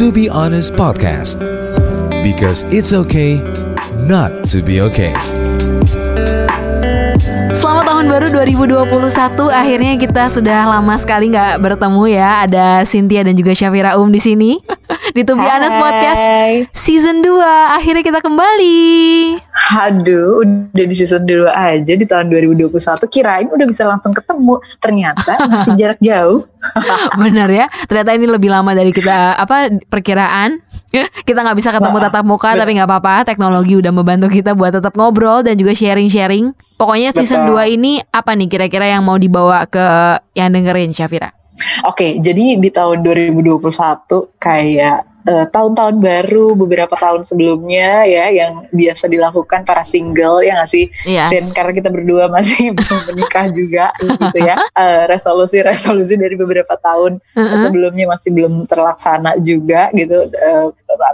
To Be Honest Podcast. Because it's okay not to be okay. Selamat tahun baru 2021 Akhirnya kita sudah lama sekali nggak bertemu ya Ada Cynthia dan juga Syafira Um di sini Di To Be Honest Podcast Season 2 Akhirnya kita kembali. Aduh, udah di season 2 aja di tahun 2021 Kirain udah bisa langsung ketemu. Ternyata masih jarak jauh. Bener ya. Ternyata ini lebih lama dari kita Apa perkiraan. Kita nggak bisa ketemu Wah, tatap muka bener. Tapi nggak apa-apa. Teknologi udah membantu kita buat tetap ngobrol Dan juga sharing-sharing. Pokoknya season Betul. 2 ini Apa nih kira-kira yang mau dibawa ke Yang dengerin Syafira Oke, jadi di tahun 2021 kayak eh, tahun-tahun baru beberapa tahun sebelumnya ya yang biasa dilakukan para single ya nggak sih Yes. Sin, karena kita berdua masih belum menikah juga gitu ya Eh, resolusi-resolusi dari beberapa tahun Mm-mm. sebelumnya masih belum terlaksana juga gitu Eh,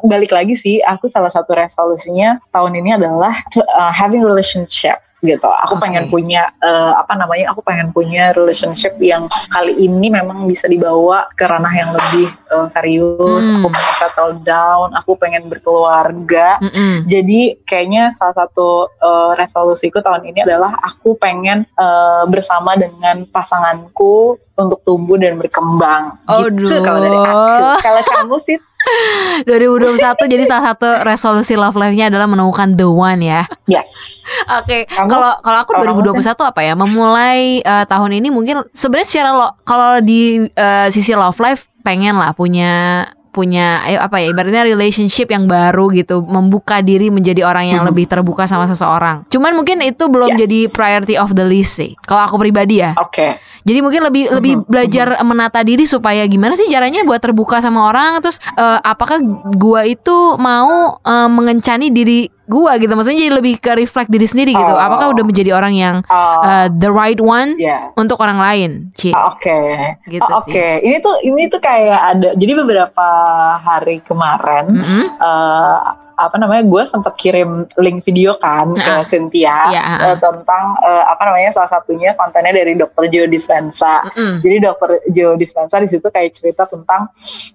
balik lagi sih aku salah satu resolusinya tahun ini adalah uh, having relationship gitu aku Oke. pengen punya eh, apa namanya aku pengen punya relationship yang kali ini memang bisa dibawa ke ranah yang lebih eh, serius Hmm. aku pengen settle down aku pengen berkeluarga Mm-mm. jadi kayaknya salah satu uh, resolusiku tahun ini adalah aku pengen uh, bersama dengan pasanganku untuk tumbuh dan berkembang. Gitu Aduh. kalau dari aku. Kalau kamu sih 2021 jadi salah satu resolusi love life-nya adalah menemukan the one ya. yes. Oke, Kamu- kalau kalau aku kalau kamu 2021 apa ya? Memulai eh, tahun ini mungkin sebenarnya secara lo, kalau di eh, sisi love life pengen lah punya punya ayo apa ya ibaratnya relationship yang baru gitu membuka diri menjadi orang yang Mhm. lebih terbuka sama seseorang cuman mungkin itu belum Yes. jadi priority of the list sih kalau aku pribadi ya Oke. jadi mungkin lebih lebih Mhm, belajar menata diri supaya gimana sih caranya buat terbuka sama orang terus eh, apakah gua itu mau eh, mengencani diri gua gitu maksudnya jadi lebih ke reflect diri sendiri gitu Oh. apakah udah menjadi orang yang Uh, eh, the right one ya. untuk orang lain Ci Ah, Oke, gitu Oh, oke. Ini tuh ini tuh kayak ada. Jadi beberapa hari kemarin, Mm-mm. eh, apa namanya? Gue sempat kirim link video kan ke Ah. Cynthia ah. eh, tentang eh, apa namanya? Salah satunya kontennya dari Dr. Joe Dispenza. Mm-mm. Jadi dokter Joe Dispenza di situ kayak cerita tentang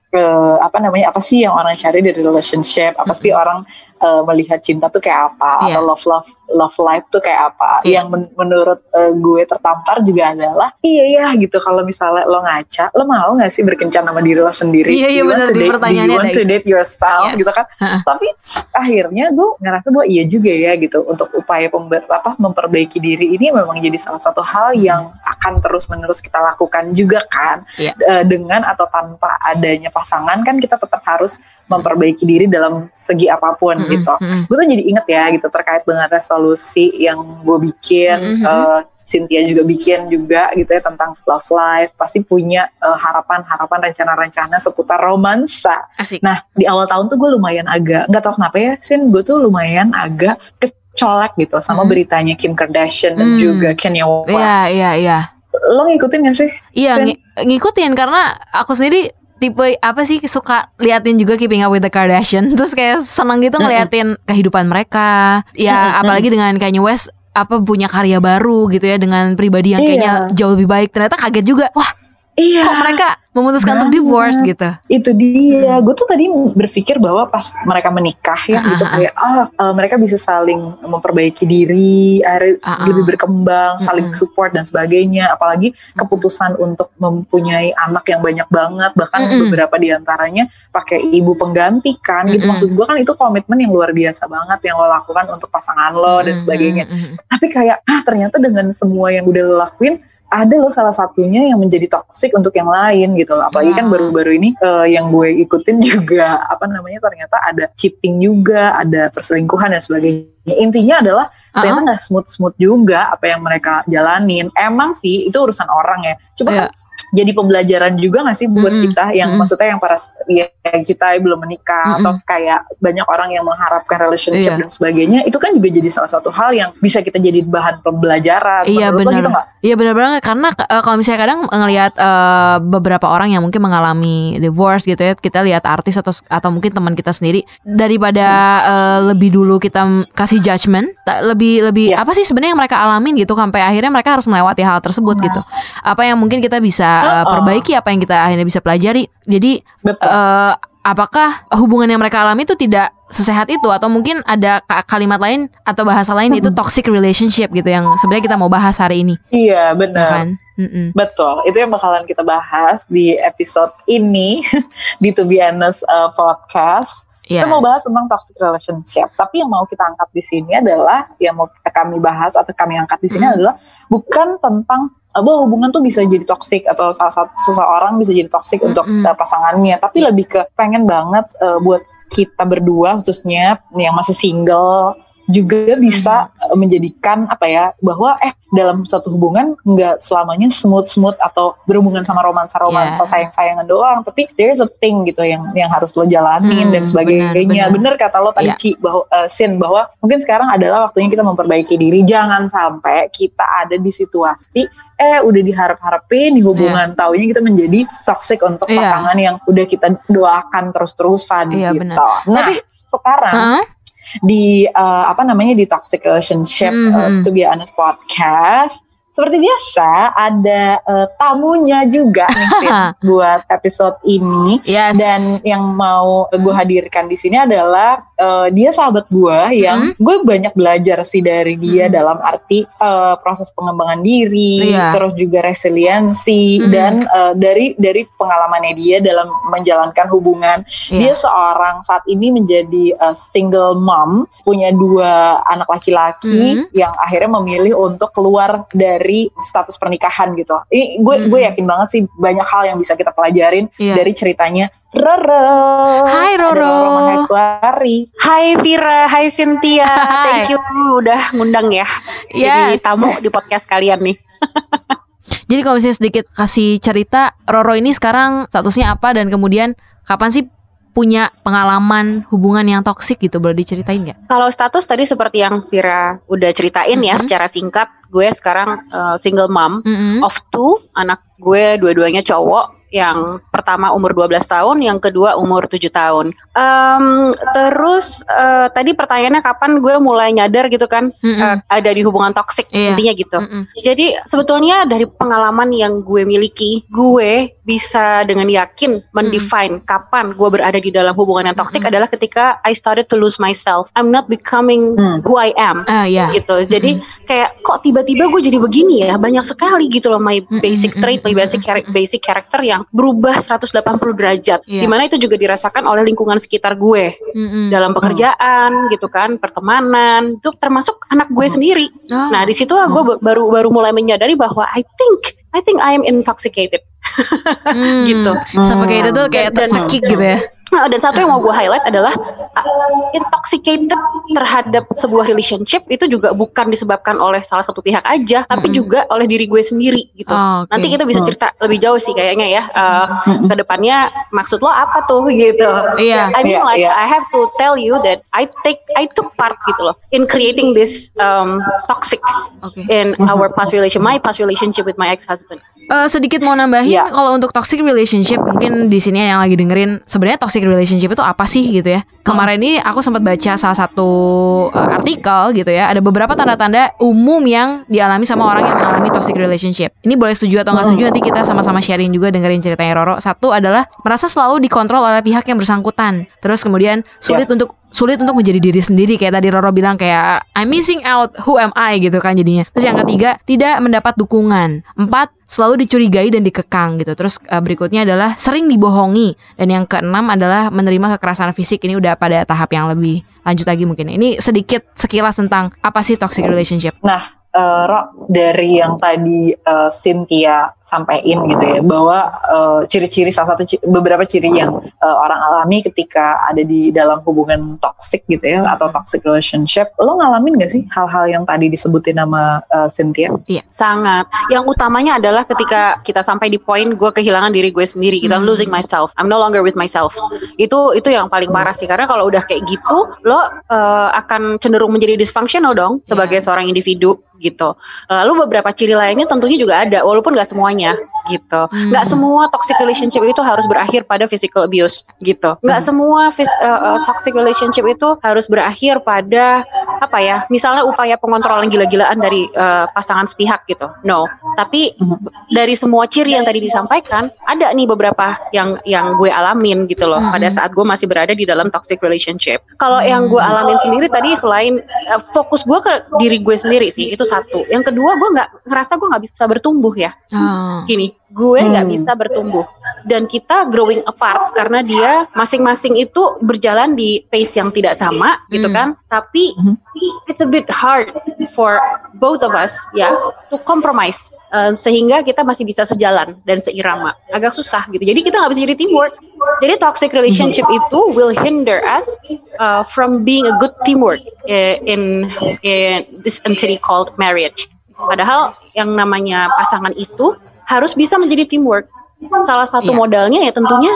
eh, apa namanya apa sih yang orang cari dari relationship, apa sih orang eh, melihat cinta tuh kayak apa Iya. atau love love love life tuh kayak apa. Iya. Yang men- menurut eh, gue tertampar juga adalah iya ya gitu kalau misalnya lo ngaca, lo mau nggak sih berkencan sama diri lo sendiri? Iya, iya, benar, di pertanyaannya you want to date yourself Yes. gitu kan? Ha-ha. Tapi akhirnya gue ngerasa bahwa iya juga ya gitu untuk upaya pember, apa memperbaiki diri ini memang jadi salah satu hal yang akan terus menerus kita lakukan juga kan Iya. E, dengan atau tanpa adanya pasangan kan kita tetap harus memperbaiki diri dalam segi apa pun Mm-mm. gitu. Mm-mm. Gue tuh jadi inget ya gitu terkait dengan resolusi yang gue bikin. Mm-mm. eh, Cynthia juga bikin juga gitu ya tentang love life pasti punya eh, harapan-harapan rencana-rencana seputar romansa asik Nah di awal tahun tuh gue lumayan agak nggak tahu kenapa ya, Sin gue tuh lumayan agak kecolek gitu sama Hmm. beritanya Kim Kardashian dan Hmm. juga Kanye West. iya iya iya Lo ngikutin gak sih? Iya ng- ngikutin karena aku sendiri tipe apa sih suka liatin juga Keeping Up with the Kardashian. Terus kayak seneng gitu ngeliatin kehidupan mereka. Ya Mm-mm. apalagi dengan Kanye West apa punya karya baru gitu ya dengan pribadi yang kayaknya Iya. jauh lebih baik. Ternyata kaget juga. Wah Iya. kok mereka memutuskan untuk Banget. divorce gitu Itu dia. Gue tuh tadi berpikir bahwa pas mereka menikah ya Ah, gitu ah, kayak ah eh, mereka bisa saling memperbaiki diri, akhirnya ah. lebih berkembang, saling Mm-mm. support dan sebagainya. Apalagi keputusan untuk mempunyai anak yang banyak banget, bahkan Mm-mm. beberapa di antaranya pakai ibu pengganti kan. Gitu maksud gue kan itu komitmen yang luar biasa banget yang lo lakukan untuk pasangan lo dan sebagainya. mm. Tapi kayak ah ternyata dengan semua yang udah lo lakuin ada loh salah satunya yang menjadi toxic untuk yang lain gitu loh. Apalagi kan Ah. baru-baru ini eh, yang gue ikutin juga apa namanya ternyata ada cheating juga, ada perselingkuhan dan sebagainya. Intinya adalah Ah, ternyata nggak smooth-smooth juga apa yang mereka jalanin. Emang sih itu urusan orang ya. Coba Iya. Jadi pembelajaran juga gak sih buat Mm-mm. kita yang Mm-mm. maksudnya yang para ya, yang kita belum menikah Mm-mm. atau kayak banyak orang yang mengharapkan relationship Iya. dan sebagainya itu kan juga jadi salah satu hal yang bisa kita jadi bahan pembelajaran Iya benar. gitu? Iya benar-benar karena eh, kalau misalnya kadang ngelihat eh, beberapa orang yang mungkin mengalami divorce gitu ya, kita lihat artis atau atau mungkin teman kita sendiri daripada eh, lebih dulu kita kasih judgement, lebih lebih Yes. apa sih sebenarnya yang mereka alamin gitu sampai akhirnya mereka harus melewati hal tersebut Nah. gitu. Apa yang mungkin kita bisa Uh-uh. perbaiki, apa yang kita akhirnya bisa pelajari. Jadi Betul. eh apakah hubungan yang mereka alami itu tidak sesehat itu atau mungkin ada ka- kalimat lain atau bahasa lain itu toxic relationship gitu yang sebenarnya kita mau bahas hari ini Iya ya benar. kan Mm-mm. Betul, itu yang bakalan kita bahas di episode ini di To Be Honest uh, podcast. Iya. Kita mau bahas tentang toxic relationship. Tapi yang mau kita angkat di sini adalah yang mau kami bahas atau kami angkat di sini Hmm. adalah bukan tentang bahwa hubungan tuh bisa jadi toxic atau salah satu seseorang bisa jadi toxic untuk Mm-mm. uh, pasangannya, tapi lebih ke pengen banget uh, buat kita berdua khususnya yang masih single juga bisa uh, menjadikan apa ya bahwa eh dalam suatu hubungan nggak selamanya smooth smooth atau berhubungan sama romansa romansa Yeah. sayang sayangan doang tapi there's a thing gitu yang yang harus lo jalanin Hmm, dan sebagainya benar, benar. bener kata lo tadi Yeah. Ci bahwa uh, Sin bahwa mungkin sekarang adalah waktunya kita memperbaiki diri jangan sampai kita ada di situasi eh udah diharap-harapin di hubungan taunya kita menjadi toxic untuk Iya. pasangan yang udah kita doakan terus-terusan Iya, gitu. benar. Nah, Tapi- sekarang Hah? Di uh, apa namanya di toxic relationship Mhm. uh, to be honest podcast seperti biasa ada uh, tamunya juga nih Sin, buat episode ini yes dan yang mau gue hadirkan di sini adalah uh, dia sahabat gue yang gue banyak belajar sih dari dia Mhm. dalam arti uh, proses pengembangan diri, Iya. terus juga resiliensi Mhm. dan uh, dari dari pengalamannya dia dalam menjalankan hubungan. Dia Iya. seorang saat ini menjadi uh, single mom, punya dua anak laki-laki Mhm. yang akhirnya memilih untuk keluar dari status pernikahan gitu. Ini gue Mhm. gue yakin banget sih banyak hal yang bisa kita pelajarin Iya. dari ceritanya Roro. Hai, Ada Roro. Roro Maheswari. Hai Vira, hai Cynthia, Hai. thank you udah ngundang ya jadi Yes. tamu di podcast kalian nih. Jadi kalau misalnya sedikit kasih cerita Roro ini sekarang statusnya apa dan kemudian kapan sih punya pengalaman hubungan yang toksik gitu boleh diceritain nggak? Kalau status tadi seperti yang Vira udah ceritain ya Mhm. secara singkat, gue sekarang uh, single mom Mm-mm. of two, anak gue dua-duanya cowok. Yang pertama umur 12 tahun, yang kedua umur 7 tahun. Em, terus eh, tadi pertanyaannya kapan gue mulai nyadar gitu kan Mm-mm. eh, ada di hubungan toksik Iya. intinya gitu. Mm-mm. Jadi sebetulnya dari pengalaman yang gue miliki, gue bisa dengan yakin mendefine kapan gue berada di dalam hubungan yang toksik Mm-mm. adalah ketika I started to lose myself. I'm not becoming Hmm. who I am. Ah ya. gitu. Jadi kayak kok tiba-tiba gue jadi begini ya? Banyak sekali gitu loh my basic trait, my basic basic character yang berubah 180 derajat. Iya. Di mana itu juga dirasakan oleh lingkungan sekitar gue Mm-mm. dalam pekerjaan gitu kan, pertemanan, itu termasuk anak gue sendiri. Oh. Nah, di situ gue ba- baru baru mulai menyadari bahwa I think I think I am intoxicated Hmm. gitu. Suffocated tuh kayak dan- tercekik gitu ya. Nah, dan satu yang mau gue highlight adalah uh, intoxicated terhadap sebuah relationship itu juga bukan disebabkan oleh salah satu pihak aja, tapi Mm-mm. juga oleh diri gue sendiri gitu. Oh, oke. Nanti kita bisa Hmm. cerita lebih jauh sih kayaknya ya. Uh, ke depannya maksud lo apa tuh gitu? Iya. I mean Iya, like iya. I have to tell you that I take I took part gitu loh in creating this um, toxic Oke. in our past relation, my past relationship with my ex husband. Eh, sedikit mau nambahin Iya. kalau untuk toxic relationship mungkin di sini yang lagi dengerin sebenarnya toxic relationship itu apa sih gitu ya. Kemarin ini aku sempat baca salah satu eh, artikel gitu ya, ada beberapa tanda-tanda umum yang dialami sama orang yang mengalami toxic relationship. Ini boleh setuju atau nggak setuju nanti kita sama-sama sharing juga dengerin ceritanya Roro. Satu adalah merasa selalu dikontrol oleh pihak yang bersangkutan. Terus kemudian sulit Yes. untuk sulit untuk menjadi diri sendiri kayak tadi Roro bilang kayak I'm missing out who am I gitu kan jadinya. Terus yang ketiga tidak mendapat dukungan. Empat selalu dicurigai dan dikekang gitu. Terus eh, berikutnya adalah sering dibohongi dan yang keenam adalah menerima kekerasan fisik. Ini udah pada tahap yang lebih lanjut lagi mungkin. Ini sedikit sekilas tentang apa sih toxic relationship. Nah, eh, Ro, dari yang tadi eh, Cynthia sampaikan gitu ya, bahwa eh, ciri-ciri salah satu beberapa ciri yang eh, orang alami ketika ada di dalam hubungan toxic gitu ya, atau toxic relationship, lo ngalamin gak sih hal-hal yang tadi disebutin nama eh, Cynthia? Sangat. Yang utamanya adalah ketika kita sampai di poin gue kehilangan diri gue sendiri, gitu, I'm Hmm. losing myself, I'm no longer with myself. Itu itu yang paling parah sih karena kalau udah kayak gitu, lo eh, akan cenderung menjadi dysfunctional dong sebagai Iya. seorang individu gitu. Lalu beberapa ciri lainnya tentunya juga ada, walaupun gak semuanya. Gitu. Hmm. Nggak semua toxic relationship itu harus berakhir pada physical abuse gitu. Nggak Hmm. semua uh, toxic relationship itu harus berakhir pada apa ya? Misalnya upaya pengontrolan gila-gilaan dari uh, pasangan sepihak gitu. No. Tapi Hmm. dari semua ciri yang tadi disampaikan, ada nih beberapa yang yang gue alamin gitu loh Hmm. pada saat gue masih berada di dalam toxic relationship. Kalau Hmm. yang gue alamin sendiri tadi selain uh, fokus gue ke diri gue sendiri sih itu satu. Yang kedua gue nggak ngerasa gue nggak bisa bertumbuh ya. Ah. Gini, gue nggak Hmm. bisa bertumbuh dan kita growing apart karena dia masing-masing itu berjalan di pace yang tidak sama gitu Hmm. kan. Tapi Hmm. it's a bit hard for both of us ya to compromise uh, sehingga kita masih bisa sejalan dan seirama. Agak susah gitu. Jadi kita nggak bisa jadi teamwork. Jadi toxic relationship itu will hinder us uh, from being a good teamwork uh, in in this entity called marriage. Padahal yang namanya pasangan itu harus bisa menjadi teamwork. Salah satu Iya. modalnya ya tentunya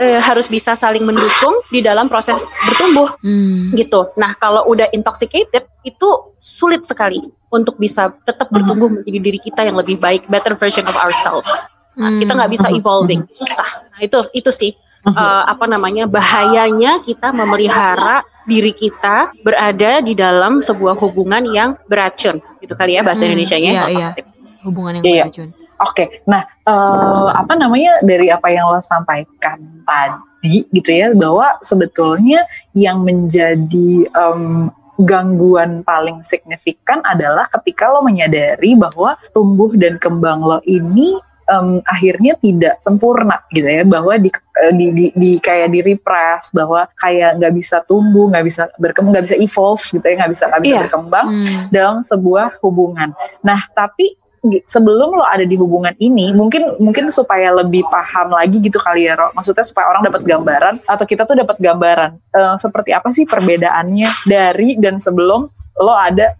eh, harus bisa saling mendukung di dalam proses bertumbuh Hmm. gitu. Nah, kalau udah intoxicated itu sulit sekali untuk bisa tetap bertumbuh menjadi diri kita yang lebih baik, better version of ourselves. Nah, kita nggak bisa evolving, susah. Nah, itu itu sih eh, apa namanya bahayanya kita memelihara diri kita berada di dalam sebuah hubungan yang beracun. Gitu kali ya bahasa Hmm, Indonesianya. iya, kalau iya. toxic. hubungan yang Iya. beracun. Oke, nah eh, apa namanya dari apa yang lo sampaikan tadi gitu ya bahwa sebetulnya yang menjadi em, gangguan paling signifikan adalah ketika lo menyadari bahwa tumbuh dan kembang lo ini em, akhirnya tidak sempurna gitu ya bahwa di, eh, di, di, di kayak di repress bahwa kayak nggak bisa tumbuh nggak bisa berkembang nggak bisa evolve gitu ya nggak bisa nggak bisa Iya. berkembang Hmm. dalam sebuah hubungan. Nah, tapi sebelum lo ada di hubungan ini, mungkin mungkin supaya lebih paham lagi gitu kali ya, Ro. Maksudnya supaya orang dapat gambaran atau kita tuh dapat gambaran eh, seperti apa sih perbedaannya dari dan sebelum lo ada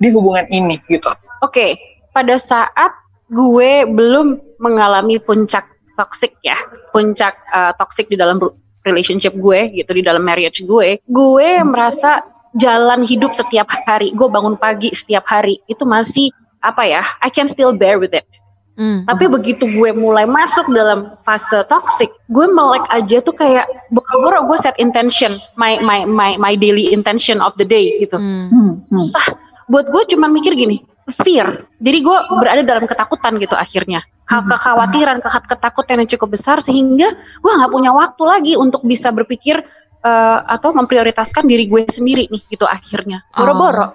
di hubungan ini gitu. Oke, pada saat gue belum mengalami puncak toxic ya, puncak uh, toxic di dalam relationship gue gitu di dalam marriage gue, gue merasa jalan hidup setiap hari, gue bangun pagi setiap hari itu masih apa ya, I can still bear with it. Hmm. Tapi begitu gue mulai masuk dalam fase toxic, gue melek aja tuh kayak boro-boro gue set intention, my my my my daily intention of the day gitu Hmm. Hmm, hmm. susah buat gue cuma mikir gini fear jadi gue berada dalam ketakutan gitu akhirnya Ke- kekhawatiran ke- ketakutan yang cukup besar sehingga gue nggak punya waktu lagi untuk bisa berpikir eh, atau memprioritaskan diri gue sendiri nih gitu akhirnya boro-boro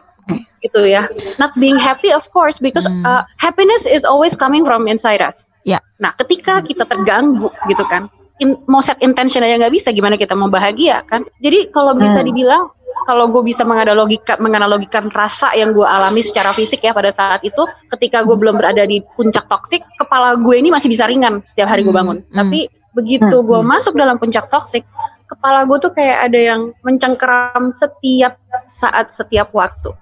gitu ya not being happy of course because Hmm. uh, happiness is always coming from inside us Ya. nah ketika kita terganggu gitu kan in- mau set intention aja nggak bisa gimana kita mau bahagia kan jadi kalau bisa Hmm. dibilang kalau gue bisa menganalogika menganalogikan rasa yang gue alami secara fisik ya pada saat itu ketika gue belum berada di puncak toksik kepala gue ini masih bisa ringan setiap hari gue Hmm, bangun hmm. tapi begitu Hmm, gue hmm. masuk dalam puncak toksik kepala gue tuh kayak ada yang mencengkeram setiap saat setiap waktu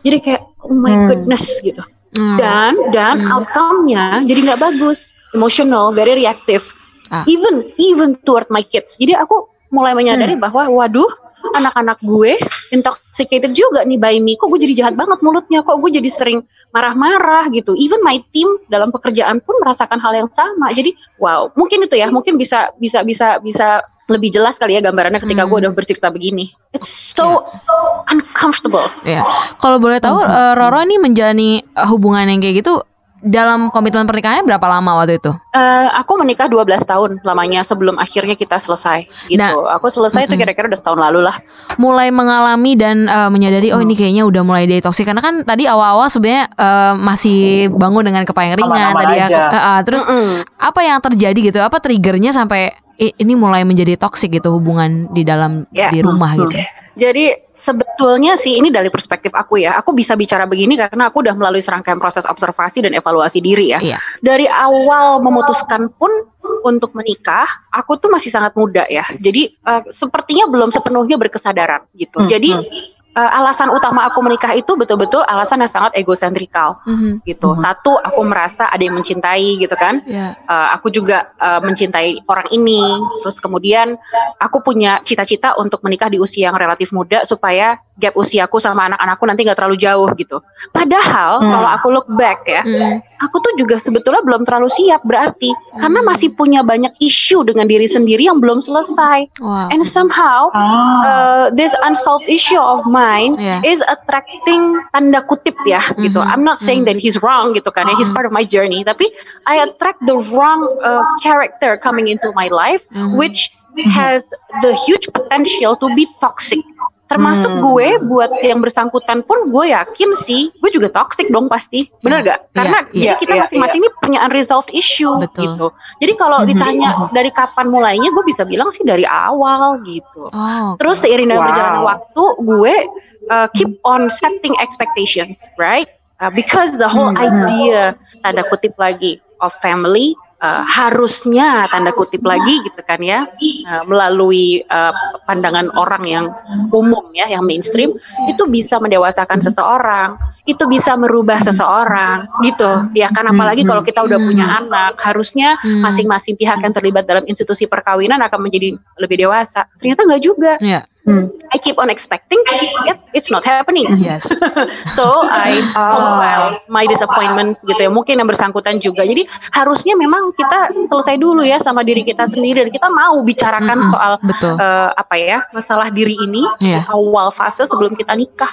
jadi kayak oh my Hmm. goodness gitu. Hmm. dan dan Hmm. outcome-nya jadi nggak bagus. Emotional very reactive. Ah. even even toward my kids. Jadi aku mulai menyadari bahwa waduh anak-anak gue intoxicated juga nih by me. Kok gue jadi jahat banget mulutnya? Kok gue jadi sering marah-marah gitu? Even my team dalam pekerjaan pun merasakan hal yang sama. Jadi wow. Mungkin itu ya. Mungkin bisa bisa bisa bisa lebih jelas kali ya gambarannya ketika Hmm. gue udah bercerita begini it's so uncomfortable Ya. Kalau boleh tahu eh, Roro ini menjalani eh, hubungan yang kayak gitu dalam komitmen pernikahannya berapa lama waktu itu? Eh, aku menikah 12 tahun lamanya sebelum akhirnya kita selesai gitu. Nah, aku selesai itu mm-mm. kira-kira udah setahun lalu lah. Mulai mengalami dan eh, menyadari oh ini kayaknya udah mulai dari toksik karena kan tadi awal-awal sebenarnya eh, masih bangun dengan kepala yang ringan Aman-aman tadi ya. aja. Eh, eh, terus Mm-mm. apa yang terjadi gitu? Apa triggernya sampai ini mulai menjadi toksik gitu hubungan di dalam Ya. di rumah Hmm. gitu? Jadi sebetulnya sih ini dari perspektif aku ya. Aku bisa bicara begini karena aku udah melalui serangkaian proses observasi dan evaluasi diri ya. Iya. Dari awal memutuskan pun untuk menikah, aku tuh masih sangat muda ya. Jadi eh, sepertinya belum sepenuhnya berkesadaran gitu. Hmm, Jadi hmm. Uh, alasan utama aku menikah itu betul-betul alasan yang sangat egosentrikal Mhm. gitu. Mhm. Satu, aku merasa ada yang mencintai gitu kan. Ya. Uh, aku juga uh, mencintai orang ini. Terus kemudian aku punya cita-cita untuk menikah di usia yang relatif muda supaya gap usiaku sama anak-anakku nanti nggak terlalu jauh gitu. Padahal Hmm. kalau aku look back ya, Mhm. aku tuh juga sebetulnya belum terlalu siap berarti karena masih punya banyak isu dengan diri sendiri yang belum selesai. Wow. And somehow uh, this unsolved issue of mine Yeah. is attracting tanda kutip ya gitu. Mhm. I'm not saying that he's wrong gitu kan ya. He's part of my journey. Tapi I attract the wrong uh, character coming into my life, Mhm. which has the huge potential to be toxic. Termasuk Hmm. gue buat yang bersangkutan pun gue yakin sih gue juga toxic dong pasti. Bener gak? Karena Iya, jadi kita iya, masing-masing ini punya unresolved issue Betul. gitu. Jadi kalau Mhm. ditanya dari kapan mulainya gue bisa bilang sih dari awal gitu. Oh. Terus seiring dengan Wow. berjalannya waktu, gue uh, keep on setting expectations, right? Uh, because the whole Hmm. idea tanda kutip lagi of family uh, harusnya tanda kutip lagi gitu kan ya uh, melalui uh, pandangan orang yang umum ya yang mainstream itu bisa mendewasakan seseorang itu bisa merubah seseorang gitu. Ya kan apalagi kalau kita udah punya anak harusnya Hmm. masing-masing pihak yang terlibat dalam institusi perkawinan akan menjadi lebih dewasa. Ternyata nggak juga. Ya. Hmm. I keep on expecting, yet it's not happening. Yes. So I compile my disappointments gitu ya. Mungkin yang bersangkutan juga. Jadi harusnya memang kita selesai dulu ya sama diri kita sendiri dan kita mau bicarakan Mm-mm, soal betul. eh, apa ya masalah diri ini Iya. awal fase sebelum kita nikah.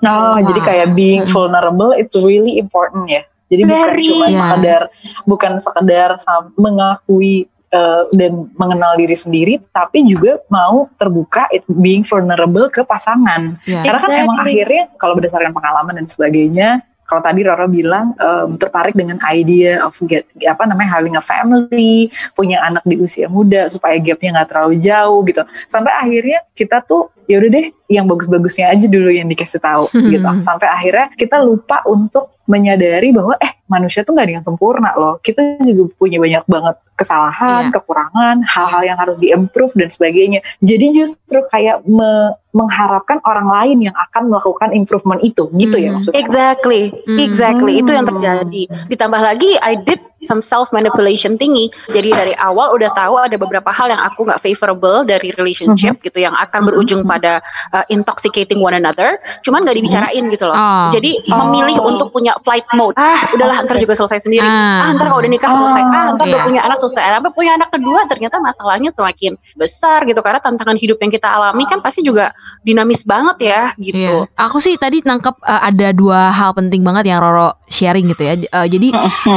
Nah, Wow. jadi kayak being vulnerable it's really important ya. Jadi bukan Very. cuma Yeah. sekedar bukan sekedar sam- mengakui uh, dan mengenal diri sendiri, tapi juga mau terbuka it, being vulnerable ke pasangan. Ya. Karena kan emang Exactly. akhirnya kalau berdasarkan pengalaman dan sebagainya, kalau tadi Roro bilang um, tertarik dengan idea of get apa namanya having a family, punya anak di usia muda supaya gapnya nggak terlalu jauh gitu. Sampai akhirnya kita tuh ya udah deh yang bagus-bagusnya aja dulu yang dikasih tahu gitu. Sampai akhirnya kita lupa untuk menyadari bahwa eh manusia tuh nggak ada yang sempurna loh. Kita juga punya banyak banget kesalahan, Iya. kekurangan, hal-hal yang harus diimprove dan sebagainya. Jadi justru kayak me- mengharapkan orang lain yang akan melakukan improvement itu, gitu ya Hmm. maksudnya. Exactly, Hmm. exactly itu yang Hmm. terjadi. Ditambah lagi, I did some self manipulation tinggi. Jadi dari awal udah tahu ada beberapa hal yang aku nggak favorable dari relationship gitu, yang akan berujung pada uh, intoxicating one another. Cuman nggak dibicarain gitu loh. Oh. Jadi Oh. memilih untuk punya flight mode. Ah, udahlah ntar juga selesai sendiri. Ah. Ah, ntar kalau udah nikah selesai. Ah, ntar udah Iya. punya anak selesai. Sampai punya anak kedua ternyata masalahnya semakin besar gitu karena tantangan hidup yang kita alami kan pasti juga dinamis banget ya gitu. Iya. Aku sih tadi nangkep uh, ada dua hal penting banget yang Roro sharing gitu ya. Uh, jadi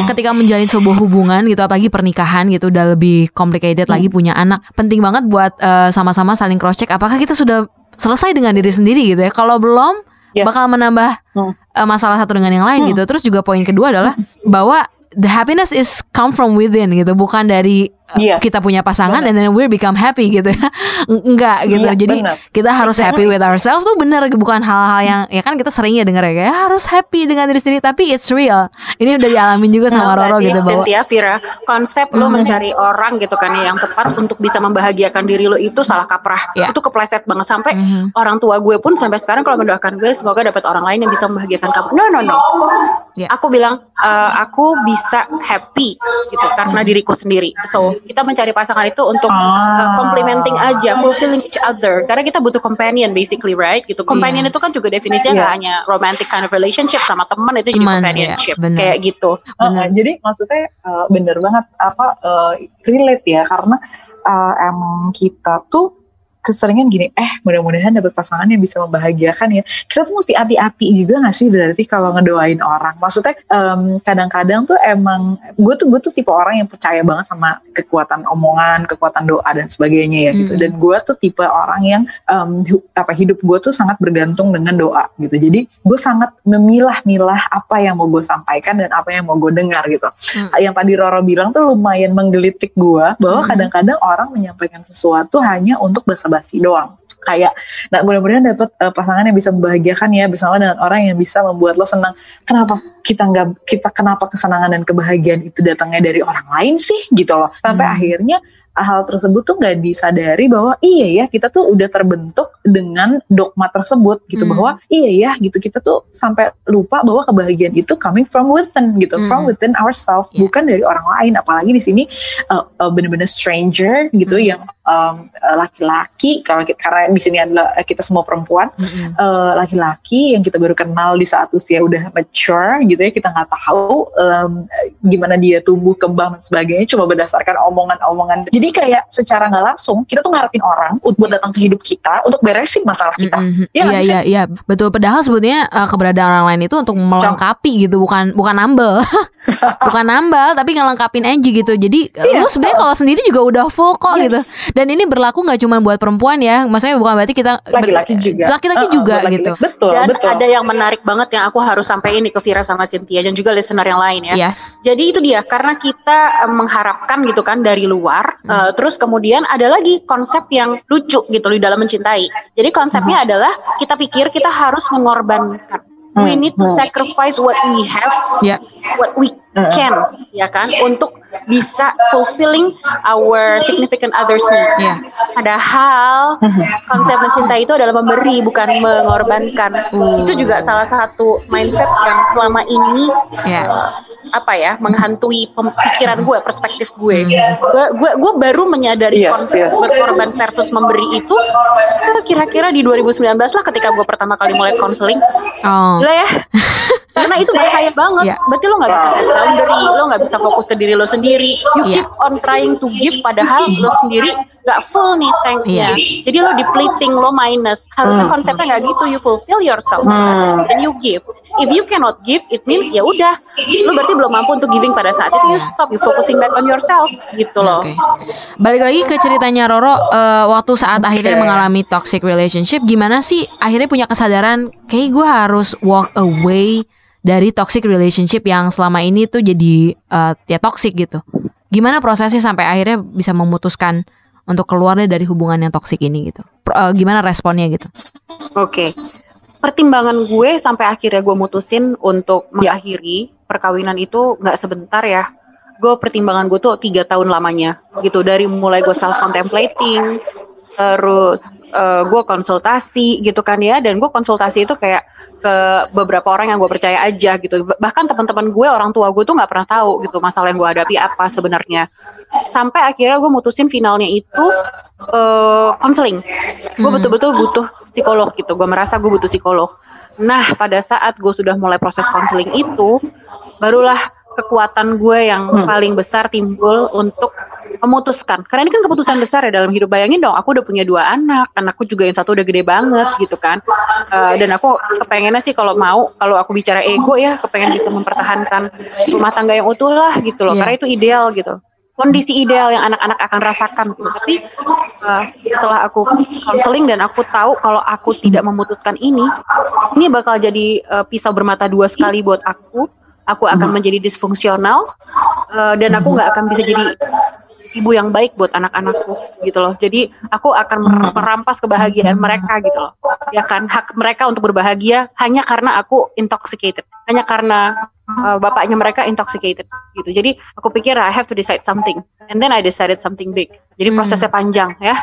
ketika menjalin sebuah hubungan gitu apalagi pernikahan gitu udah lebih complicated lagi punya anak. Penting banget buat uh, sama-sama saling cross check apakah kita sudah selesai dengan diri sendiri gitu ya. Kalau belum Yes. bakal menambah Hmm. uh, masalah satu dengan yang lain Hmm. gitu. Terus juga poin kedua adalah bahwa the happiness is come from within gitu, bukan dari Yes. kita punya pasangan Benar. and then we become happy gitu ya. Enggak gitu. Iya, Jadi benar. kita harus happy with ourselves tuh bener bukan hal-hal yang ya kan kita sering ya denger ya kayak harus happy dengan diri sendiri tapi it's real. Ini udah dialamin juga sama Tahu Roro gitu bahwa Cynthia, Vira, konsep lo Hmm. mencari orang gitu kan ya yang tepat untuk bisa membahagiakan diri lo itu salah kaprah. Ya. Itu kepleset banget sampai Mhm. orang tua gue pun sampai sekarang kalau mendoakan gue semoga dapat orang lain yang bisa membahagiakan kamu. No no no. Ya. Aku bilang "Eh, aku bisa happy gitu karena diriku sendiri. So kita mencari pasangan itu untuk Ah. uh, complementing aja, fulfilling each other. Karena kita butuh companion basically, right? Gitu. Companion Iya. itu kan juga definisinya nggak Iya. hanya romantic kind of relationship sama teman itu jadi companionship iya, benar. kayak gitu. Uh, uh, jadi maksudnya uh, bener banget apa uh, relate ya karena uh, emang kita tuh keseringan gini, eh mudah-mudahan dapat pasangan yang bisa membahagiakan ya. Kita tuh mesti hati-hati juga gak sih berarti kalau ngedoain orang. Maksudnya em, kadang-kadang tuh emang gue tuh gue tuh tipe orang yang percaya banget sama kekuatan omongan, kekuatan doa dan sebagainya ya gitu. Hmm. Dan gue tuh tipe orang yang hu- apa hidup gue tuh sangat bergantung dengan doa gitu. Jadi gue sangat memilah-milah apa yang mau gue sampaikan dan apa yang mau gue dengar gitu. Hmm. Yang tadi Roro bilang tuh lumayan menggelitik gue bahwa Hmm. kadang-kadang orang menyampaikan sesuatu hanya untuk basa-basi doang. kayak nah mudah-mudahan dapat uh, pasangan yang bisa membahagiakan ya bersama dengan orang yang bisa membuat lo senang kenapa kita nggak kita kenapa kesenangan dan kebahagiaan itu datangnya dari orang lain sih gitu loh sampai Hmm. akhirnya hal tersebut tuh nggak disadari bahwa iya ya kita tuh udah terbentuk dengan dogma tersebut gitu Hmm. bahwa iya ya gitu kita tuh sampai lupa bahwa kebahagiaan itu coming from within gitu Hmm. from within ourselves Yeah. bukan dari orang lain apalagi di sini uh, uh, bener-bener stranger gitu Hmm. yang um, laki-laki kalau karena di sini adalah kita semua perempuan Mm-mm. uh, laki-laki yang kita baru kenal di saat usia udah mature gitu ya kita nggak tahu um, gimana dia tumbuh kembang dan sebagainya cuma berdasarkan omongan-omongan jadi kayak secara nggak langsung kita tuh ngarepin orang buat datang ke hidup kita untuk beresin masalah kita Mm-mm. Iya Iya sih? iya iya betul. Padahal sebetulnya uh, keberadaan orang lain itu untuk melengkapi gitu, bukan bukan nambel, bukan nambal, tapi ngelengkapin aja gitu. Jadi uh, Iya. lu sebenarnya kalau sendiri juga udah full kok Yes. gitu. Dan ini berlaku nggak cuma buat perempuan ya, maksudnya bukan berarti kita laki-laki juga laki-laki Uh, uh, juga laki-laki. gitu. betul Dan betul ada yang menarik banget yang aku harus sampaikan nih ke Vira sama Cynthia dan juga listener yang lain ya. Yes. Jadi itu dia karena kita eh, mengharapkan gitu kan dari luar. Eh, terus kemudian ada lagi konsep yang lucu gitu di dalam mencintai. Jadi konsepnya adalah kita pikir kita harus mengorbankan. We Hmm, need to hmm. sacrifice what we have, Ya. what we Hmm. can, ya kan, untuk bisa fulfilling our significant others needs. Ya. Padahal konsep mencintai itu adalah memberi bukan mengorbankan. Uh. Itu juga salah satu mindset yang selama ini Ya. Apa ya menghantui pemikiran gue, perspektif gue. Gue gue gue baru menyadari Yes, konsep yes. berkorban versus memberi itu eh, kira-kira di 2019 lah ketika gue pertama kali mulai konseling. Oh. Gila ya. Karena itu bahaya banget. Iya. Berarti lo nggak bisa set boundary, lo nggak bisa fokus ke diri lo sendiri. You Iya. keep on trying to give, padahal lo sendiri nggak full nih thanksnya. Iya. Jadi lo depleting, lo minus. Harusnya Hmm. konsepnya nggak gitu. You fulfill yourself Hmm. and you give. If you cannot give, it means ya udah, lo berarti belum mampu untuk giving pada saat itu. You stop, you focusing back on yourself, gitu loh. Oke. Balik lagi ke ceritanya Roro eh, waktu saat akhirnya mengalami toxic relationship gimana sih akhirnya punya kesadaran kayak gue harus walk away dari toxic relationship yang selama ini tuh jadi eh, ya toxic gitu. Gimana prosesnya sampai akhirnya bisa memutuskan untuk keluar deh dari hubungan yang toxic ini gitu. Eh, gimana responnya gitu? Oke. Pertimbangan gue sampai akhirnya gue mutusin untuk Ya. mengakhiri perkawinan itu nggak sebentar ya. Gue pertimbangan gue tuh tiga tahun lamanya gitu dari mulai gue self contemplating, terus eh, gue konsultasi gitu kan ya, dan gue konsultasi itu kayak ke beberapa orang yang gue percaya aja gitu. Bahkan teman-teman gue, orang tua gue tuh nggak pernah tahu gitu masalah yang gue hadapi apa sebenarnya. Sampai akhirnya gue mutusin finalnya itu eh, konseling. Gue Hmm. betul-betul butuh psikolog gitu. Gue merasa gue butuh psikolog. Nah, pada saat gue sudah mulai proses konseling itu, barulah kekuatan gue yang Hmm. paling besar timbul untuk memutuskan. Karena ini kan keputusan besar ya dalam hidup. Bayangin dong, aku udah punya dua anak, anakku juga yang satu udah gede banget gitu kan. Eh, dan aku kepengennya sih kalau mau, kalau aku bicara ego ya, kepengen bisa mempertahankan rumah tangga yang utuh lah gitu loh. Iya. Karena itu ideal gitu. Kondisi ideal yang anak-anak akan rasakan. gitu. Tapi eh, setelah aku konseling dan aku tahu kalau aku tidak memutuskan ini, ini bakal jadi eh, pisau bermata dua sekali buat aku. Aku akan menjadi disfungsional eh, dan aku nggak akan bisa jadi ibu yang baik buat anak-anakku gitu loh. Jadi aku akan mer- merampas kebahagiaan mereka gitu loh. Ya kan hak mereka untuk berbahagia hanya karena aku intoxicated, hanya karena uh, bapaknya mereka intoxicated gitu. Jadi aku pikir I have to decide something, and then I decided something big. Jadi Hmm. prosesnya panjang ya.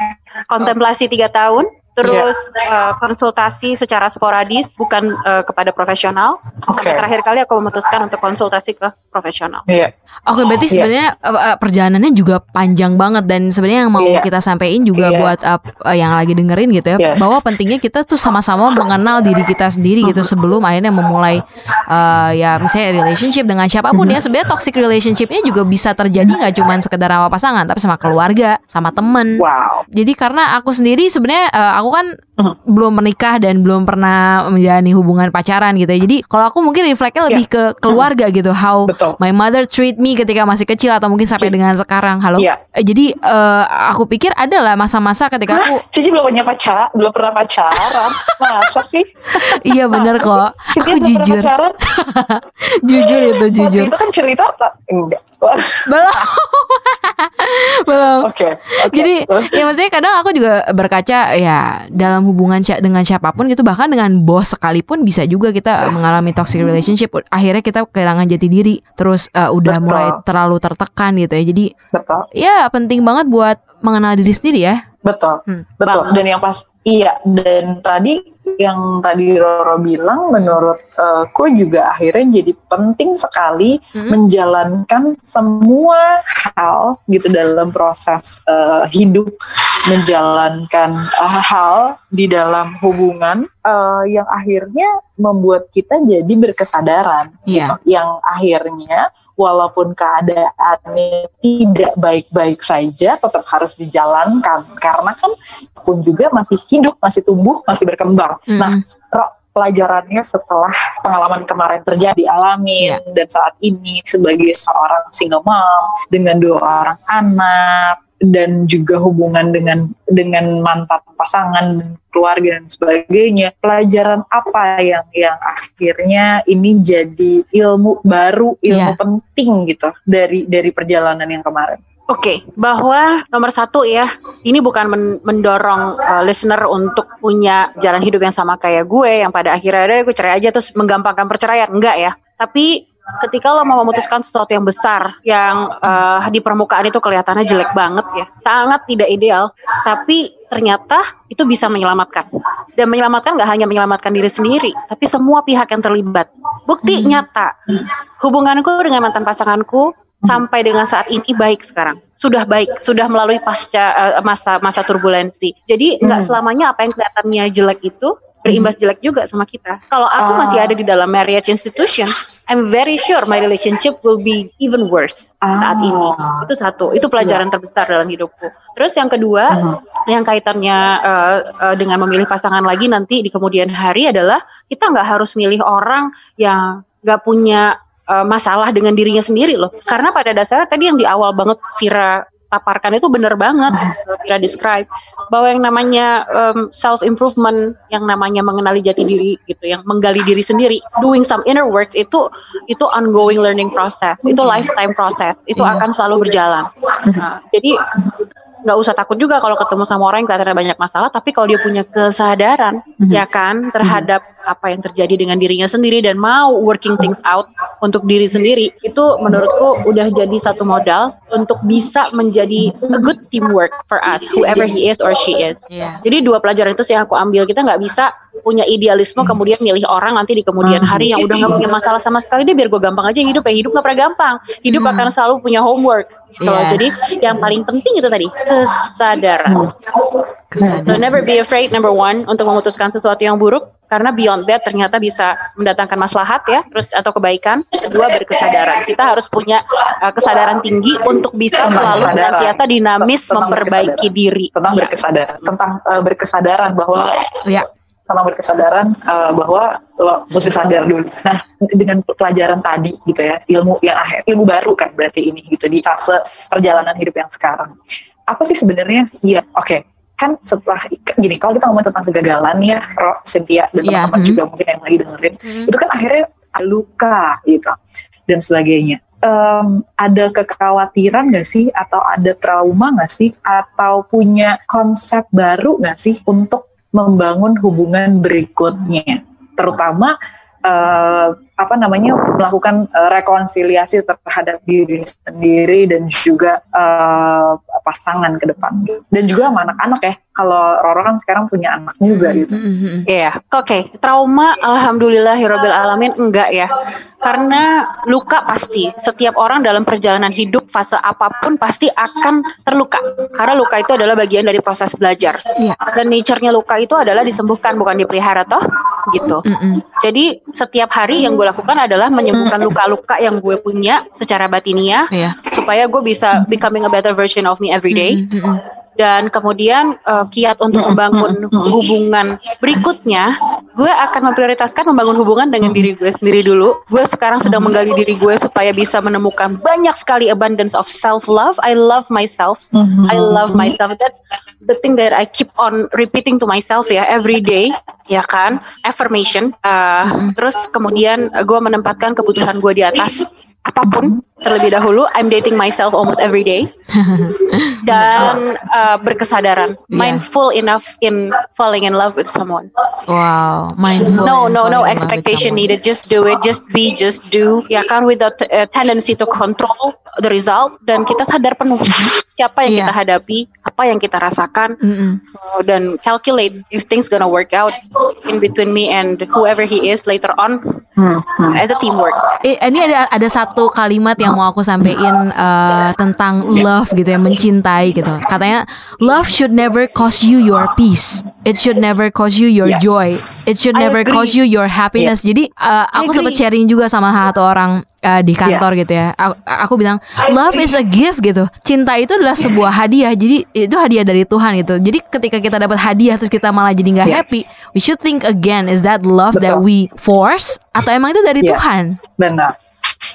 Kontemplasi tiga tahun, terus uh, konsultasi secara sporadis bukan uh, kepada profesional. Oke. Sampai terakhir kali aku memutuskan untuk konsultasi ke profesional. Iya. Oke, berarti Iya. sebenarnya eh, eh, perjalanannya juga panjang banget dan sebenarnya yang mau Iya. kita sampaikan juga Iya. buat eh, eh, yang lagi dengerin gitu ya, Yes. bahwa pentingnya kita tuh sama-sama mengenal diri kita sendiri gitu sebelum akhirnya memulai eh, ya misalnya relationship dengan siapa pun Mhm. ya. Sebenarnya toxic relationship ini juga bisa terjadi nggak cuma sekedar sama pasangan, tapi sama keluarga, sama temen. Wow. Jadi karena aku sendiri sebenarnya eh, aku kan Mhm. belum menikah dan belum pernah menjalani hubungan pacaran gitu ya. Jadi kalau aku mungkin refleksnya lebih ke keluarga gitu, how Betul. my mother treat me ketika masih kecil atau mungkin sampai Cici. dengan sekarang. Halo. Iya. Eh, Jadi eh, aku pikir adalah masa-masa ketika aku Cici belum punya pacar, belum pernah pacaran. Masa sih? iya bener Masa kok. Cynthia Aku jujur, jujur itu Waktu jujur. itu kan cerita apa? Enggak. Belum. Belum. Oke. oke. Jadi ya maksudnya kadang aku juga berkaca ya ya dalam hubungan dengan siapa pun gitu bahkan dengan bos sekalipun bisa juga kita Yes. mengalami toxic relationship. Akhirnya kita kehilangan jati diri terus uh, udah Betul. mulai terlalu tertekan gitu ya. Jadi betul. ya penting banget buat mengenal diri sendiri ya. Betul. Hmm, betul. Dan yang pas iya dan tadi yang tadi Roro bilang menurutku juga akhirnya jadi penting sekali Mm-mm. menjalankan semua hal gitu dalam proses eh, hidup menjalankan eh, hal di dalam hubungan eh, yang akhirnya membuat kita jadi berkesadaran Iya. gitu yang akhirnya walaupun keadaannya tidak baik-baik saja tetap harus dijalankan karena kan pun juga masih hidup masih tumbuh masih berkembang nah Mm-mm. Ro, pelajarannya setelah pengalaman kemarin terjadi alamin dan saat ini sebagai seorang single mom dengan dua orang anak dan juga hubungan dengan dengan mantan pasangan dan keluarga dan sebagainya pelajaran apa yang yang akhirnya ini jadi ilmu baru ilmu Iya. penting gitu dari dari perjalanan yang kemarin Oke, bahwa nomor satu ya, ini bukan men- mendorong uh, listener untuk punya jalan hidup yang sama kayak gue, yang pada akhirnya ada gue cerai aja terus menggampangkan perceraian, enggak ya. Tapi ketika lo mau memutuskan sesuatu yang besar, yang uh, di permukaan itu kelihatannya jelek banget ya, sangat tidak ideal, tapi ternyata itu bisa menyelamatkan. Dan menyelamatkan nggak hanya menyelamatkan diri sendiri, tapi semua pihak yang terlibat. Bukti nyata, hubunganku dengan mantan pasanganku sampai dengan saat ini baik sekarang sudah baik sudah melalui pasca eh, masa masa turbulensi jadi nggak Hmm. selamanya apa yang kelihatannya jelek itu berimbas jelek juga sama kita. Kalau aku Ah. masih ada di dalam marriage institution I'm very sure my relationship will be even worse saat ini. Ah. itu satu. Itu pelajaran terbesar dalam hidupku. Terus yang kedua Mhm. yang kaitannya eh, eh, dengan memilih pasangan lagi nanti di kemudian hari adalah kita nggak harus milih orang yang nggak punya eh, masalah dengan dirinya sendiri loh. Karena pada dasarnya tadi yang di awal banget Vira paparkan itu benar banget Vira describe. Bahwa yang namanya self improvement yang namanya mengenali jati diri gitu yang menggali diri sendiri doing some inner work itu itu ongoing learning process. Itu lifetime process. Itu Iya. akan selalu berjalan. Nah, jadi nggak usah takut juga kalau ketemu sama orang yang kelihatannya banyak masalah tapi kalau dia punya kesadaran Mhm. ya kan terhadap apa yang terjadi dengan dirinya sendiri dan mau working things out untuk diri sendiri itu menurutku udah jadi satu modal untuk bisa menjadi a good teamwork for us whoever he is or she is. Iya. jadi dua pelajaran itu sih yang aku ambil. Kita nggak bisa punya idealisme kemudian milih orang nanti di kemudian hari yang udah nggak punya masalah sama sekali. Deh biar gue gampang aja hidup ya hidup nggak pernah gampang. Hidup Hmm. akan selalu punya homework gitu loh. Iya. jadi yang paling penting itu tadi kesadaran so Kesadaran. never be afraid number one untuk memutuskan sesuatu yang buruk karena beyond that ternyata bisa mendatangkan maslahat ya terus atau kebaikan kedua berkesadaran kita harus punya uh, kesadaran tinggi untuk bisa Tentang selalu senantiasa dinamis Tentang memperbaiki berkesadaran. diri tentang Ya. berkesadaran tentang eh, berkesadaran bahwa Ya. Tentang berkesadaran eh, bahwa lo mesti sadar dulu. Nah, dengan pelajaran tadi gitu ya, ilmu yang akhir, ilmu baru kan berarti ini gitu di fase perjalanan hidup yang sekarang. Apa sih sebenarnya? Iya, oke. Kan setelah gini, kalau kita ngomong tentang kegagalan ya, Ro, Cynthia dan Iya, teman-teman hmm. juga mungkin yang lagi dengerin, Hmm. itu kan akhirnya luka gitu dan sebagainya. Em, ada kekhawatiran nggak sih atau ada trauma nggak sih atau punya konsep baru nggak sih untuk membangun hubungan berikutnya. Terutama eh, apa namanya melakukan eh, rekonsiliasi terhadap diri sendiri dan juga eh, pasangan ke depan gitu. dan juga sama anak-anak ya kalau Roro kan sekarang punya anak juga gitu Mm, mm, mm. Iya, oke. Trauma, alhamdulillah, alamin enggak ya. Karena luka pasti. Setiap orang dalam perjalanan hidup fase apa pun pasti akan terluka. Karena luka itu adalah bagian dari proses belajar. Iya. Dan nature-nya luka itu adalah disembuhkan bukan dipelihara toh, gitu. Mm, mm. Jadi setiap hari yang gue lakukan adalah menyembuhkan luka-luka yang gue punya secara batiniah Iya. Supaya gue bisa becoming a better version of me every day Mm, mm, mm. dan kemudian eh, kiat untuk membangun hubungan berikutnya, gue akan memprioritaskan membangun hubungan dengan diri gue sendiri dulu. Gue sekarang sedang menggali diri gue supaya bisa menemukan banyak sekali abundance of self love. I love myself. I love myself. That's the thing that I keep on repeating to myself ya every day, ya kan? Affirmation. Uh, Terus kemudian uh, gue menempatkan kebutuhan gue di atas apa pun terlebih dahulu. I'm dating myself almost every day dan uh, berkesadaran, Yeah. mindful enough in falling in love with someone. Wow, mindful. No, no, no expectation needed. Just do it. Just be. Just do. Ya kan, without uh, tendency to control the result. Dan kita sadar penuh siapa yang Iya. kita hadapi, apa yang kita rasakan, Mm-mm. uh, dan calculate if things gonna work out in between me and whoever he is later on Hmm, hmm. as a teamwork. Ini ada ada satu kalimat yang mau aku sampein eh, tentang love gitu ya, mencintai gitu. Katanya love should never cost you your peace. It should never cost you your Yes. joy. It should I never agree. cost you your happiness. Jadi eh, aku sempat sharing juga sama satu orang eh, di kantor Yes. gitu ya. Aku, aku bilang love is a gift gitu. Cinta itu adalah sebuah hadiah. Jadi itu hadiah dari Tuhan gitu. Jadi ketika kita dapat hadiah terus kita malah jadi nggak Yes. happy, we should think again is that love that Betul. we force atau emang itu dari Yes, Tuhan? Benar.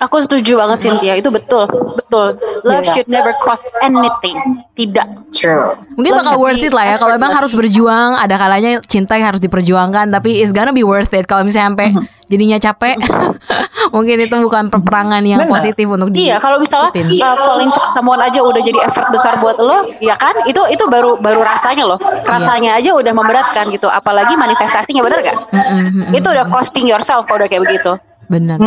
Aku setuju banget Cynthia, itu betul, betul. Love Iya. should never cost anything. Tidak. True. Mungkin Love bakal worth it lah ya Kalau emang harus berjuang Ada kalanya cinta yang harus diperjuangkan Tapi it's gonna be worth it Kalau misalnya sampai jadinya capek Mungkin itu bukan peperangan yang Benar. positif untuk di Iya, kalau misalnya uh, falling for someone aja udah jadi efek besar buat lo, ya kan? Itu itu baru baru rasanya loh. Rasanya aja udah memberatkan gitu. Apalagi manifestasinya bener gak? Mm-mm, mm-mm. Itu udah costing yourself kalau udah kayak begitu. Bener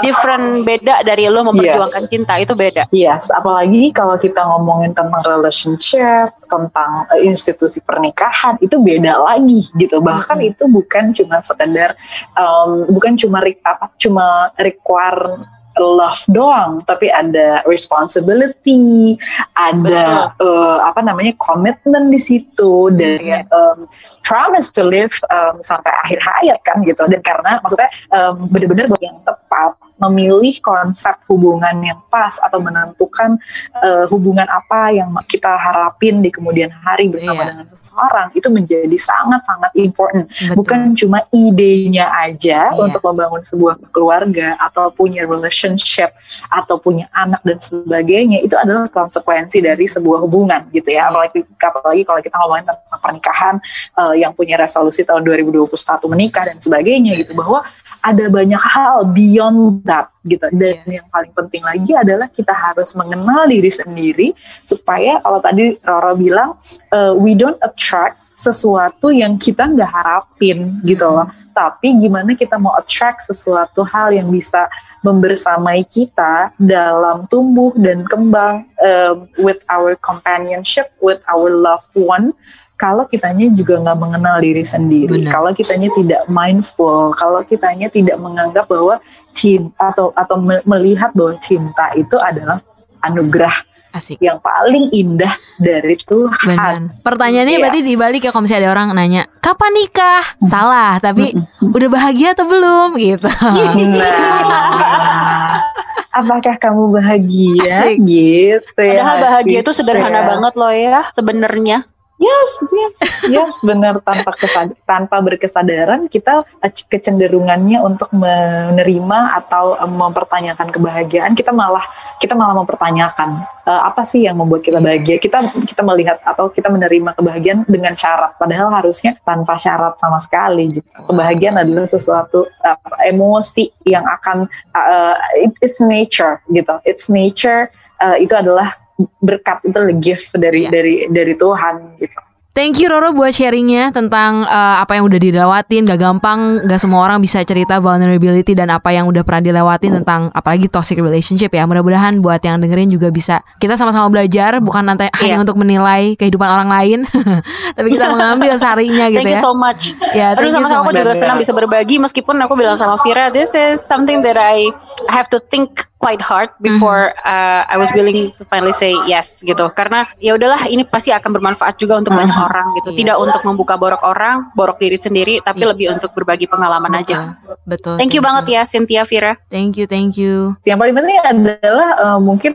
Different beda dari lo memperjuangkan Yes. cinta itu beda. Yes, apalagi kalau kita ngomongin tentang relationship, tentang eh, institusi pernikahan itu beda lagi gitu. Bahkan itu bukan cuma sekedar um, bukan cuma re- apa cuma require love doang, tapi ada responsibility, ada eh, apa namanya komitmen di situ dan Yes. um, promise to live um, sampai akhir hayat kan gitu. Dan karena maksudnya um, benar-benar yang tepat memilih konsep hubungan yang pas atau menentukan eh, hubungan apa yang kita harapin di kemudian hari bersama Iya. dengan seseorang itu menjadi sangat-sangat important Betul. bukan cuma idenya aja Iya. untuk membangun sebuah keluarga atau punya relationship atau punya anak dan sebagainya itu adalah konsekuensi dari sebuah hubungan gitu ya apalagi apalagi kalau kita ngomongin tentang pernikahan eh, yang punya resolusi tahun 2021 menikah dan sebagainya gitu bahwa ada banyak hal beyond that gitu. Dan Iya. yang paling penting lagi adalah kita harus mengenal diri sendiri supaya kalau tadi Roro bilang eh, we don't attract sesuatu yang kita nggak harapin gitu loh tapi gimana kita mau attract sesuatu hal yang bisa membersamai kita dalam tumbuh dan kembang um, with our companionship with our loved one kalau kitanya juga nggak mengenal diri sendiri Benar. kalau kitanya tidak mindful kalau kitanya tidak menganggap bahwa cinta atau atau me- melihat bahwa cinta itu adalah anugerah Asik yang paling indah dari Tuhan Benar. Pertanyaannya Yes. berarti dibalik ya kalau misalnya ada orang nanya kapan nikah? Salah, tapi udah bahagia atau belum gitu. Nah, apakah kamu bahagia? Asik. Gitu ya. Padahal bahagia itu sederhana ya. banget loh ya sebenarnya. Yes, yes, yes, benar. Tanpa kesad tanpa berkesadaran kita kecenderungannya untuk menerima atau eh, mempertanyakan kebahagiaan kita malah kita malah mempertanyakan eh, apa sih yang membuat kita bahagia? Kita kita melihat atau kita menerima kebahagiaan dengan syarat. Padahal harusnya tanpa syarat sama sekali gitu. kebahagiaan adalah sesuatu eh, emosi yang akan it- it's nature gitu. It's nature eh, itu adalah berkat itu gift dari Iya. dari dari Tuhan gitu. Thank you Roro buat sharingnya tentang eh, apa yang udah dilewatin Gak gampang, gak semua orang bisa cerita vulnerability dan apa yang udah pernah dilewatin tentang apalagi toxic relationship ya Mudah-mudahan buat yang dengerin juga bisa Kita sama-sama belajar bukan nanti hanya Iya. untuk menilai kehidupan orang lain Tapi kita mengambil sarinya gitu Thank you ya so much. Ya, thank Aduh you so sama-sama aku juga senang bisa berbagi meskipun aku bilang sama Vira, this is something that I I have to think quite hard before Mm-hmm. uh, I was willing to finally say yes gitu. Karena ya udahlah ini pasti akan bermanfaat juga untuk banyak orang gitu. Iya. Tidak untuk membuka borok orang, borok diri sendiri, tapi Iya. lebih untuk berbagi pengalaman aja. Betul Thank you banget ya Cynthia Vira. Thank you, thank you Yang paling penting adalah eh, mungkin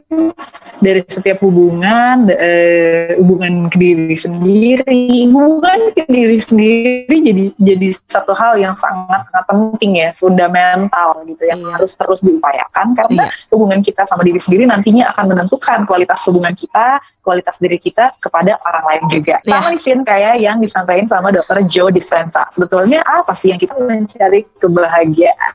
dari setiap hubungan, eh, hubungan ke diri sendiri, hubungan ke diri sendiri jadi jadi satu hal yang sangat sangat penting ya, fundamental gitu yang Iya. harus terus diupayakan karena Iya. Hubungan kita sama diri sendiri nantinya akan menentukan kualitas hubungan kita, kualitas diri kita kepada orang lain juga. Ya. Sama Sin kayak yang disampaikan sama dokter Joe Dispenza. Sebetulnya apa sih yang kita mencari kebahagiaan?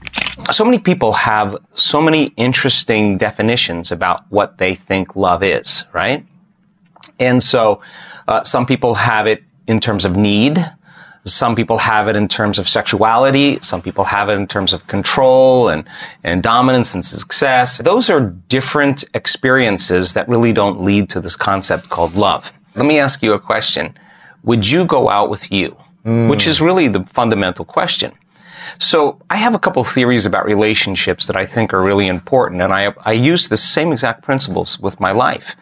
so many people have so many interesting definitions about what they think love is, right? And so uh, some people have it in terms of need. Some people have it in terms of sexuality. Some people have it in terms of control and, and dominance and success. Those are different experiences that really don't lead to this concept called love. Let me ask you a question. Would you go out with you? Which is really the fundamental question. So I have a couple theories about relationships that I think are really important, and I, I use the same exact principles with my life.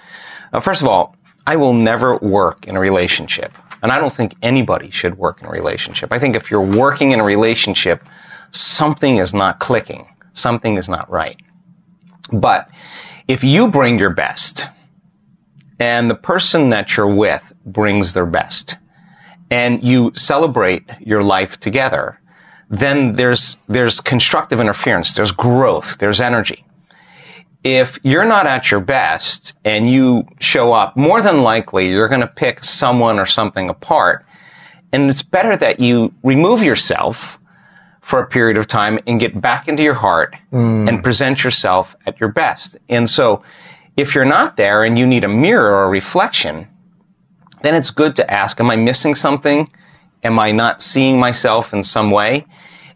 Uh, first of all, I will never work in a relationship, and I don't think anybody should work in a relationship. I think if you're working in a relationship, something is not clicking, something is not right. But if you bring your best, and the person that you're with brings their best, and you celebrate your life together, then there's there's constructive interference, there's growth, there's energy. If you're not at your best and you show up, more than likely you're going to pick someone or something apart. And it's better that you remove yourself for a period of time and get back into your heart hmm. and present yourself at your best. And so if you're not there and you need a mirror or a reflection, then it's good to ask, am I missing something? Am I not seeing myself in some way?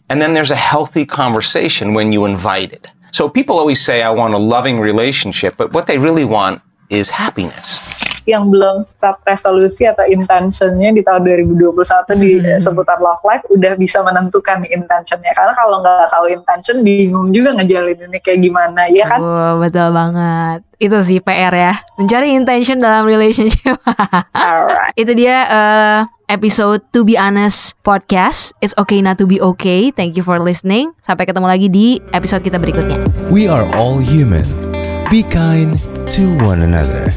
And then there's a healthy conversation when you invite it. So people always say, I want a loving relationship, but what they really want is happiness. yang belum set resolusi atau intentionnya di tahun 2021 di Hmm. seputar love life udah bisa menentukan intentionnya karena kalau nggak tahu intention bingung juga ngejalaninnya kayak gimana ya kan Wah, betul banget. Itu sih PR ya. Mencari intention dalam relationship. alright Itu dia eh, episode To Be Honest podcast. It's okay not to be okay. Thank you for listening. Sampai ketemu lagi di episode kita berikutnya. We are all human. Be kind to one another.